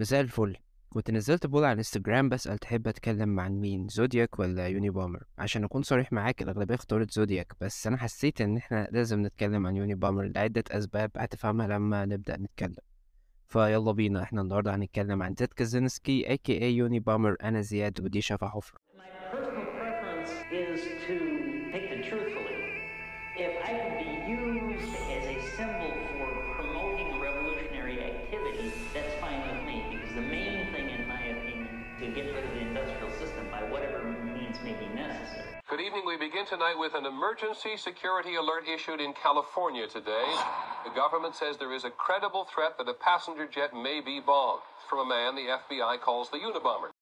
مساء الفل. كنت نزلت بول على انستجرام بسأل تحب أتكلم عن مين زودياك ولا يوني بامر عشان أكون صريح معاك الأغلبية اختارت زودياك بس أنا حسيت إن إحنا لازم نتكلم عن يوني بامر لعدة أسباب هتفهمها لما نبدأ نتكلم. فيلا بينا إحنا النهاردة هنتكلم عن تيد كازينسكي aka يوني بامر أنا زياد ودي شفا truthfully. If I could be used as a symbol Good evening. We begin tonight with an emergency security alert issued in California today. The government says there is a credible threat that a passenger jet may be bombed. From a man the FBI calls the Unabomber.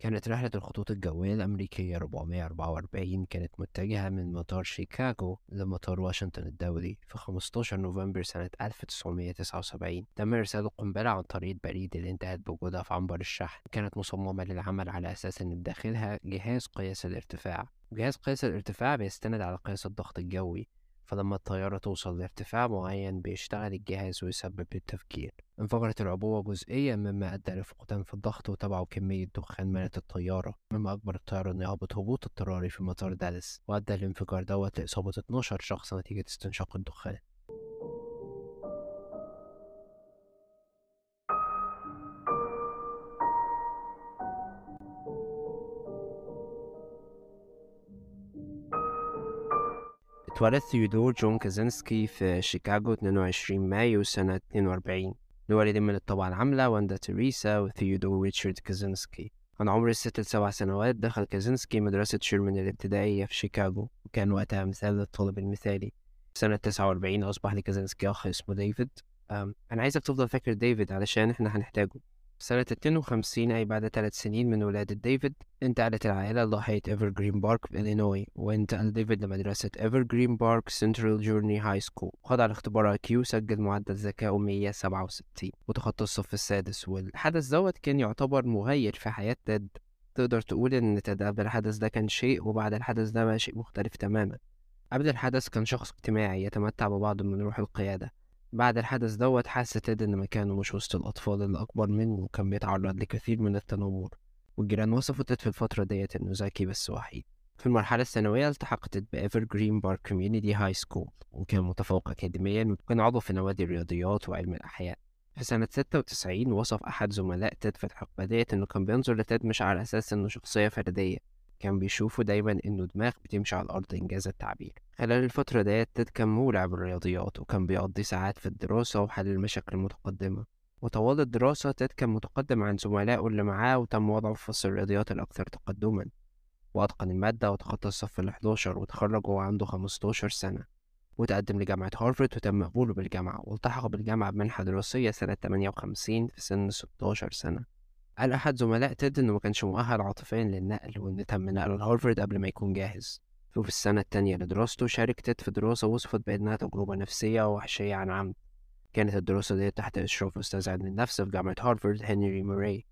كانت رحلة الخطوط الجوية الأمريكية 444 كانت متجهة من مطار شيكاغو لمطار واشنطن الدولي في 15 نوفمبر سنة 1979 تم إرسال القنبلة عن طريق البريد اللي انتهت بوجودها في عنبر الشحن. كانت مصممة للعمل على أساس إن بداخلها جهاز قياس الارتفاع. جهاز قياس الارتفاع بيستند على قياس الضغط الجوي. فلما الطيارة توصل لارتفاع معين بيشتغل الجهاز ويسبب التفجير انفجرت العبوة جزئيا مما أدى لفقدان في الضغط وتبعه كمية دخان ملت الطيارة مما أجبر الطيارة إنه يهبط هبوط اضطراري في مطار دالاس وأدى الانفجار دوت لإصابة 12 شخص نتيجة استنشاق الدخان. اتولد ثيودور جون كازنسكي في شيكاغو 22 مايو سنة 42 لوالدين من الطبقة العاملة واندا تريسا وثيودور ريتشارد كازنسكي عن عمر الست لسبع سنوات دخل كازنسكي مدرسة شيرمان الابتدائية في شيكاغو وكان وقتها مثال للطالب المثالي. سنة 49 أصبح لكازنسكي أخ اسمه ديفيد. أنا عايزك تفضل فاكر ديفيد علشان إحنا هنحتاجه. سنة 52 أي بعد ثلاث سنين من ولادة ديفيد انتقلت العائلة لضاحية إيفرجرين بارك في إلينوي وانتقل ديفيد لمدرسة إيفرجرين بارك سنترال junior high school خضع لاختبار IQ سجل معدل ذكائه 167 وتخطى الصف السادس والحدث دوت كان يعتبر مغير في حياة تيد تقدر تقول إن تيد قبل الحدث ده كان شيء وبعد الحدث ده بقى شيء مختلف تماما. قبل الحدث كان شخص اجتماعي يتمتع ببعض من روح القيادة. بعد الحدث دوت حس تيد إن مكانه مش وسط الأطفال اللي أكبر منه وكان بيتعرض لكثير من التنمر. والجيران وصفوا تيد في الفترة ديت إنه ذكي بس وحيد. في المرحلة الثانوية التحق تيد ب إيفرجرين بارك community high school وكان متفوق أكاديميا وكان عضو في نوادي الرياضيات وعلم الأحياء. في سنة 96 وصف أحد زملاء تيد في الحقبة ديت إنه كان بينظر لتيد مش على أساس إنه شخصية فردية. كان بيشوفه دايما إنه دماغ بتمشي على الأرض إن جاز التعبير. خلال الفترة ديت تيد كان مولع بالرياضيات وكان بيقضي ساعات في الدراسة وحل المشاكل المتقدمة. وطوال الدراسة تيد كان متقدم عن زملائه اللي معاه وتم وضعه في فصل الرياضيات الأكثر تقدما. وأتقن المادة وتخطى الصف الحداشر وتخرج وهو عنده 15 سنة. وتقدم لجامعة هارفارد وتم قبوله بالجامعة والتحق بالجامعة بمنحة دراسية سنة 58 في سن 16 سنة. قال أحد زملاء تيد إنه ما كانش مؤهل عاطفيا للنقل وإن تم نقله لهارفارد قبل ما يكون جاهز؟ وفي السنة التانية لدراسته شارك تيد في دراسة وصفت بأنها تجربة نفسية ووحشية عن عمد. كانت الدراسة دي تحت إشراف أستاذ علم النفس في جامعة هارفارد هنري موراي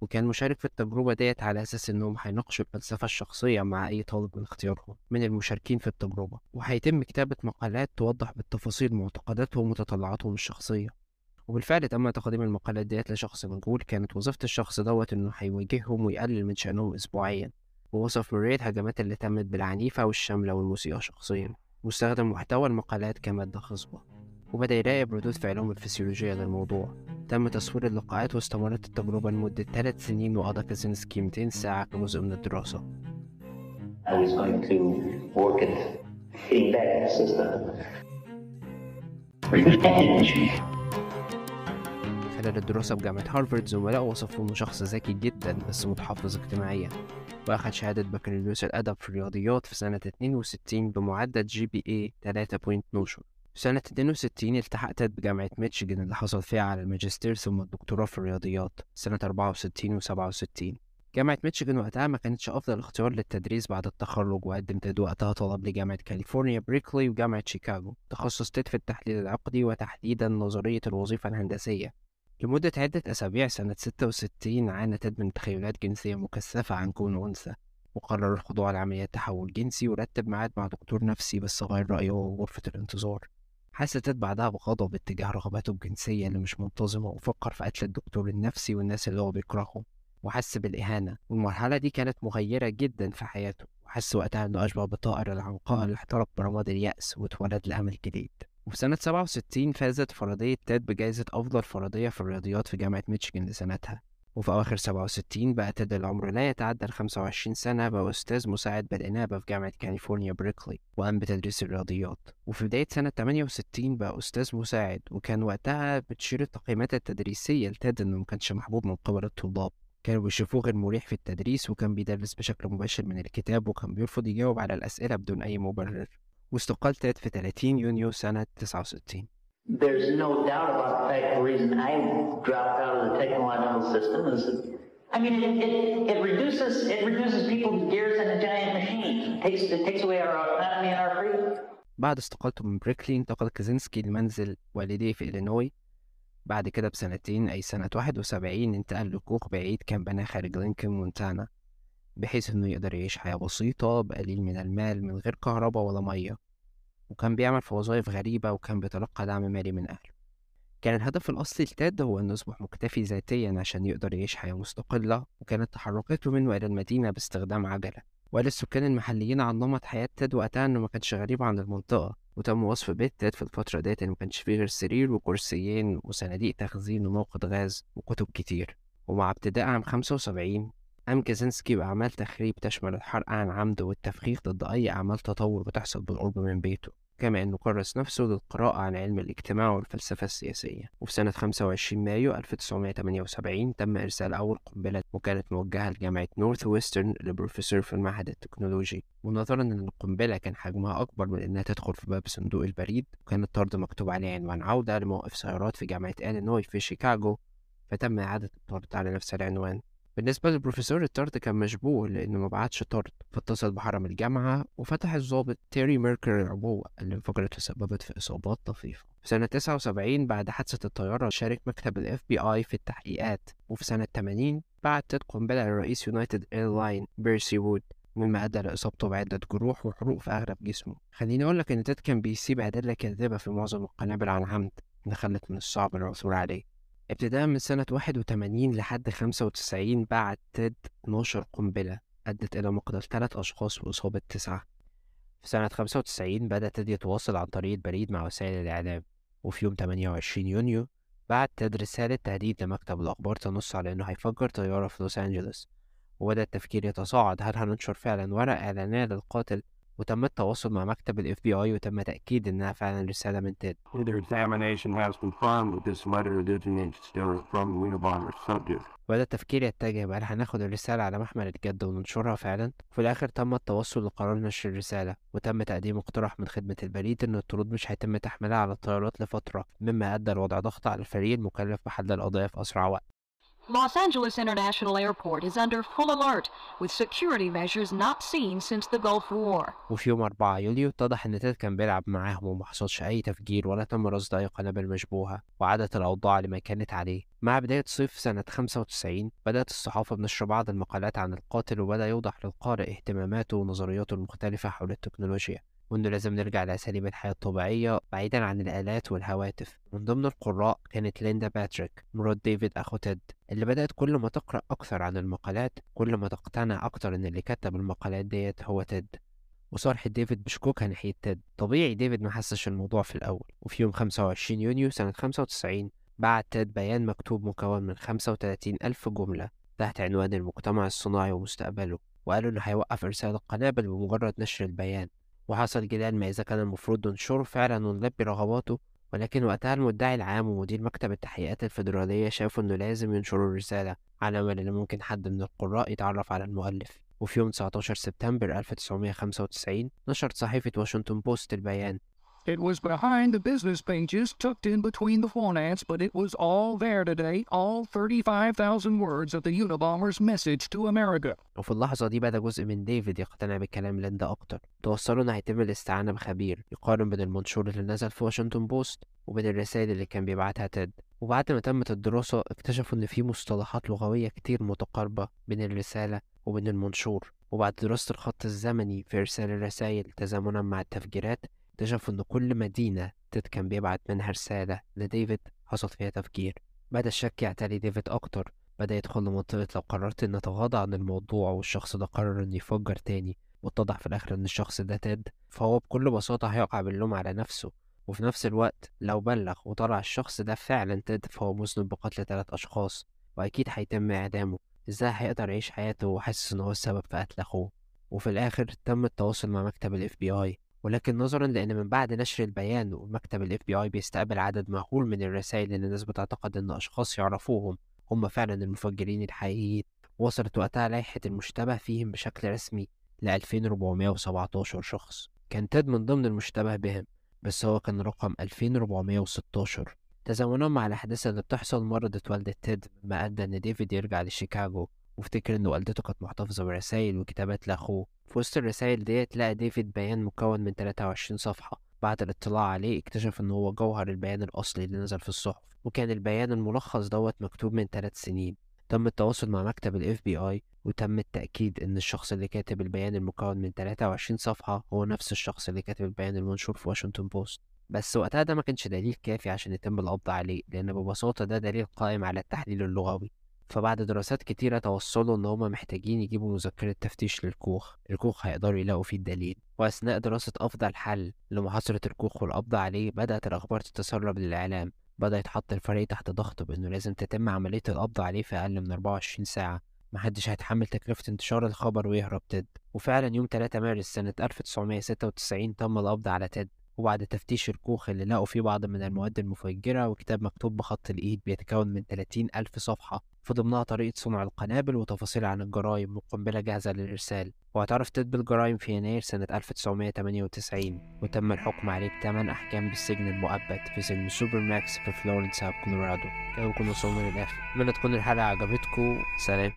وكان مشارك في التجربة ديت على أساس إنهم هيناقشوا الفلسفة الشخصية مع أي طالب من اختيارهم من المشاركين في التجربة. وهيتم كتابة مقالات توضح بالتفاصيل معتقداتهم وتطلعاتهم الشخصية. وبالفعل تم تقديم المقالات ديت لشخص مجهول كانت وظيفة الشخص دوت إنه هيواجههم ويقلل من شأنهم أسبوعيا. ووصف موري الهجمات اللي تمت بالعنيفة والشاملة والمسيئة شخصيا. واستخدم محتوى المقالات كمادة خصبة. وبدأ يراقب ردود فعلهم الفسيولوجية للموضوع. تم تصوير اللقاءات واستمرت التجربة لمدة ثلاث سنين وقضى كازينسكي 200 ساعة كجزء من الدراسة. I was going to work at feedback system. خلال الدراسة بجامعة هارفارد زملائه وصفوه إنه شخص ذكي جدا بس متحفظ اجتماعيا. وأخد شهادة بكالوريوس الأدب في الرياضيات في سنة 62 بمعدل GPA 3.12 في سنة 62 التحق تيد بجامعة ميتشيجن اللي حصل فيها على الماجستير ثم الدكتوراه في الرياضيات. سنة 64 و 67 جامعة ميتشيجن وقتها ما كانتش أفضل اختيار للتدريس بعد التخرج وقدم تيد وقتها طلب لجامعة كاليفورنيا بيركلي وجامعة شيكاغو. تخصص تيد في التحليل العقدي وتحديدا نظرية الوظيفة الهندسية. لمدة عدة أسابيع سنة 66 عانى تيد من تخيلات جنسية مكثفة عن كونه أنثى وقرر الخضوع لعملية تحول جنسي ورتب ميعاد مع دكتور نفسي بس غير رأيه غرفة الانتظار. حس تيد بعدها بغضب اتجاه رغباته الجنسية اللي مش منتظمة وفكر في قتل الدكتور النفسي والناس اللي هو بيكرههم وحس بالإهانة. والمرحلة دي كانت مغيرة جدا في حياته وحس وقتها إنه أشبه بطائر العنقاء اللي احترق برماد اليأس واتولد لأمل جديد. وفي سنة 67 فازت فرضية تيد بجائزة أفضل فرضية في الرياضيات في جامعة ميتشيغان لسنتها. وفي أواخر 67 بقى تيد اللي عمره لا يتعدى ال 25 سنة بقى أستاذ مساعد بالإنابة في جامعة كاليفورنيا بيركلي وقام بتدريس الرياضيات. وفي بداية سنة 68 بقى أستاذ مساعد وكان وقتها بتشير التقييمات التدريسية لتيد إنه مكانش محبوب من قبل الطلاب. كانوا بيشوفوه غير مريح في التدريس وكان بيدرس بشكل مباشر من الكتاب وكان بيرفض يجاوب على الأسئلة بدون أي مبرر. واستقال تيد في 30 يونيو سنة 69 There's no doubt about the fact the reason I dropped out of the technological system is I mean, it, it, it reduces it reduces people to gears in a giant machine. It takes it takes away our autonomy and our freedom. بعد استقالته من بيركلي انتقل كازينسكي لمنزل والديه في إلينوي بعد كده بسنتين أي سنة 71 انتقل لكوخ بعيد كان بناه خارج لينكولن مونتانا بحيث إنه يقدر يعيش حياة بسيطة بقليل من المال من غير كهرباء ولا مية. وكان بيعمل في وظائف غريبة وكان بيتلقى دعم مالي من أهله. كان الهدف الأصلي لتاد هو إنه يصبح مكتفي ذاتيا عشان يقدر يعيش حياة مستقلة وكانت تحركاته منه إلى المدينة باستخدام عجلة. وقال السكان المحليين عن نمط حياة تاد وقتها إنه ما كانش غريب عن المنطقة. وتم وصف بيت تاد في الفترة ديت إنه ما كانش فيه غير سرير وكرسيين وصناديق تخزين وموقد غاز وكتب كتير. ومع ابتداء عام 75 قام كازنسكي بأعمال تخريب تشمل الحرق عن عمد والتفخيخ ضد أي أعمال تطور بتحصل بالقرب من بيته كما أنه كرس نفسه للقراءة عن علم الاجتماع والفلسفة السياسية. وفي سنة 25 مايو 1978 تم إرسال أول قنبلة وكانت موجهة لجامعة نورث ويسترن لبروفيسور في المعهد التكنولوجي. ونظرا أن القنبلة كان حجمها أكبر من أنها تدخل في باب صندوق البريد وكان الطرد مكتوب عليه عنوان عودة لموقف سيارات في جامعة إلينوي في شيكاغو فتم إعادة الطرد على نفس العنوان. بالنسبة للبروفيسور الطرد كان مشبوه لأنه ما بعتش طرد فاتصل بحرم الجامعة وفتح الضابط تيري ميركر العبوة اللي انفجرت وسببت في إصابات طفيفة. في سنة 79 بعد حادثة الطيارة شارك مكتب ال FBI في التحقيقات وفي سنة 80 بعت قنبلة لرئيس يونايتد ايرلاينز بيرسي وود مما أدى لإصابته بعدة جروح وحروق في أغلب جسمه. خليني أقول لك إن تيد كان بيسيب أدلة كاذبة في معظم القنابل عن عمد اللي خلت من الصعب العثور عليه. ابتداء من سنة 81 لحد 95 بعت تيد 12 قنبلة أدت إلى مقتل ثلاث أشخاص وإصابة تسعة. في سنة 95 بدأ تيد يتواصل عن طريق البريد مع وسائل الإعلام وفي يوم 28 يونيو بعت تيد رسالة تهديد لمكتب الأخبار تنص على إنه هيفجر طيارة في لوس أنجلوس وبدأ التفكير يتصاعد هل هننشر فعلا ورق إعلانية للقاتل وتم التواصل مع مكتب ال FBI وتم تأكيد إنها فعلا رسالة من تيد. وبدأ التفكير يتجه بقى هناخد الرسالة على محمل الجد وننشرها فعلا. وفي الآخر تم التوصل لقرار نشر الرسالة وتم تقديم اقتراح من خدمة البريد إن الطرود مش هيتم تحميلها على الطيارات لفترة مما أدى لوضع ضغط على الفريق المكلف بحل القضية في أسرع وقت. Los Angeles International Airport is under full alert with security measures not seen since the Gulf War. وفي يوم 4 يوليو اتضح إن تيد كان بيلعب معاهم وما حصلش أي تفجير ولا تم رصد أي قنابل مشبوهة وعادت الأوضاع لما كانت عليه مع بداية صيف سنة 95 بدأت الصحافة بنشر بعض المقالات عن القاتل وبدأ يوضح للقارئ اهتماماته ونظرياته المختلفة حول التكنولوجيا وإنه لازم نرجع لأساليب الحياة الطبيعية بعيدا عن الآلات والهواتف. من ضمن القراء كانت ليندا باتريك مرات ديفيد أخو تيد اللي بدأت كل ما تقرأ أكثر عن المقالات كل ما تقتنع أكتر إن اللي كتب المقالات ديت هو تيد. وصرح ديفيد بشكوكها ناحية تيد. طبيعي ديفيد ما حسش الموضوع في الأول. وفي يوم 25 يونيو سنة 95 بعت تيد بيان مكتوب مكون من 35 ألف جملة تحت عنوان المجتمع الصناعي ومستقبله وقالوا إنه هيوقف إرسال القنابل بمجرد نشر البيان. وحصل جدال ما إذا كان المفروض ننشره فعلا ونلبي رغباته ولكن وقتها المدعي العام ومدير مكتب التحقيقات الفيدرالية شافوا إنه لازم ينشروا الرسالة على أمل إن ممكن حد من القراء يتعرف على المؤلف. وفي يوم 19 سبتمبر 1995 نشرت صحيفة واشنطن بوست البيان It was behind the business pages, tucked in between the form ads, but it was all there today, all 35,000 words of the Unabomber's message to America. وفي اللحظة دي بدأ جزء من ديفيد يقتنع بكلام ليندا أكتر. توصلوا إن هيتم الاستعانة بخبير يقارن بين المنشور اللي نزل في واشنطن بوست وبين الرسائل اللي كان بيبعتها تيد. وبعد ما تمت الدراسة اكتشفوا إن في مصطلحات لغوية كتير متقاربة بين الرسالة وبين المنشور. وبعد دراسة الخط الزمني في إرسال الرسائل تزامنا مع التفجيرات اكتشفوا إن كل مدينة تيد كان بيبعت منها رسالة لديفيد حصل فيها تفجير بدأ الشك يعتري ديفيد أكتر. بدأ يدخل لمنطقة لو قررت إن أتغاضى عن الموضوع والشخص ده قرر إنه يفجر تاني. واتضح في الآخر إن الشخص ده تيد فهو بكل بساطة هيقع باللوم على نفسه. وفي نفس الوقت لو بلغ وطلع الشخص ده فعلا تيد فهو مذنب بقتل تلات أشخاص. وأكيد هيتم إعدامه. إزاي هيقدر يعيش حياته وحاسس إن هو السبب في قتل أخوه؟ وفي الآخر تم التواصل مع مكتب ال FBI ولكن نظرا لأن من بعد نشر البيان ومكتب ال FBI بيستقبل عدد مهول من الرسائل اللي الناس بتعتقد إن أشخاص يعرفوهم هم فعلا المفجرين الحقيقيين. وصلت وقتها لائحة المشتبه فيهم بشكل رسمي ل 2417 شخص. كان تيد من ضمن المشتبه بهم بس هو كان رقم 2416 تزامنا مع الأحداث اللي بتحصل مرضت والدة تيد مما أدى إن ديفيد يرجع لشيكاغو. وافتكر إن والدته كانت محتفظة برسايل وكتابات لأخوه. في وسط الرسايل ديت لقى ديفيد بيان مكون من 23 صفحة. بعد الاطلاع عليه اكتشف إن هو جوهر البيان الأصلي اللي نزل في الصحف وكان البيان الملخص دوت مكتوب من 3 سنين. تم التواصل مع مكتب ال FBI وتم التأكيد إن الشخص اللي كاتب البيان المكون من 23 صفحة هو نفس الشخص اللي كاتب البيان المنشور في واشنطن بوست. بس وقتها ده ما كانش دليل كافي عشان يتم القبض عليه لأن ببساطة ده دليل قائم على التحليل اللغوي. فبعد دراسات كتيرة توصلوا إن هما محتاجين يجيبوا مذكرة تفتيش للكوخ الكوخ هيقدروا يلاقوا فيه الدليل. وأثناء دراسة أفضل حل لمحاصرة الكوخ والقبض عليه بدأت الأخبار تتسرب للإعلام. بدأ يتحط الفريق تحت ضغط بإنه لازم تتم عملية القبض عليه في أقل من 24 ساعة. محدش هيتحمل تكلفة انتشار الخبر ويهرب تيد وفعلا يوم 3 مارس سنة 1996 تم القبض على تيد وبعد تفتيش الكوخ اللي لقوا فيه بعض من المواد المفجرة وكتاب مكتوب بخط الإيد بيتكون من 30 ألف صفحة في ضمنها طريقة صنع القنابل وتفاصيل عن الجرائم وقنبلة جاهزة للإرسال. واعترف تيد بالجرائم في يناير سنة 1998 وتم الحكم عليه بثمان أحكام بالسجن المؤبد في سجن سوبر ماكس في فلورنس كولورادو كده نكون وصلنا للآخر. أتمنى تكون الحلقة عجبتكم. سلام.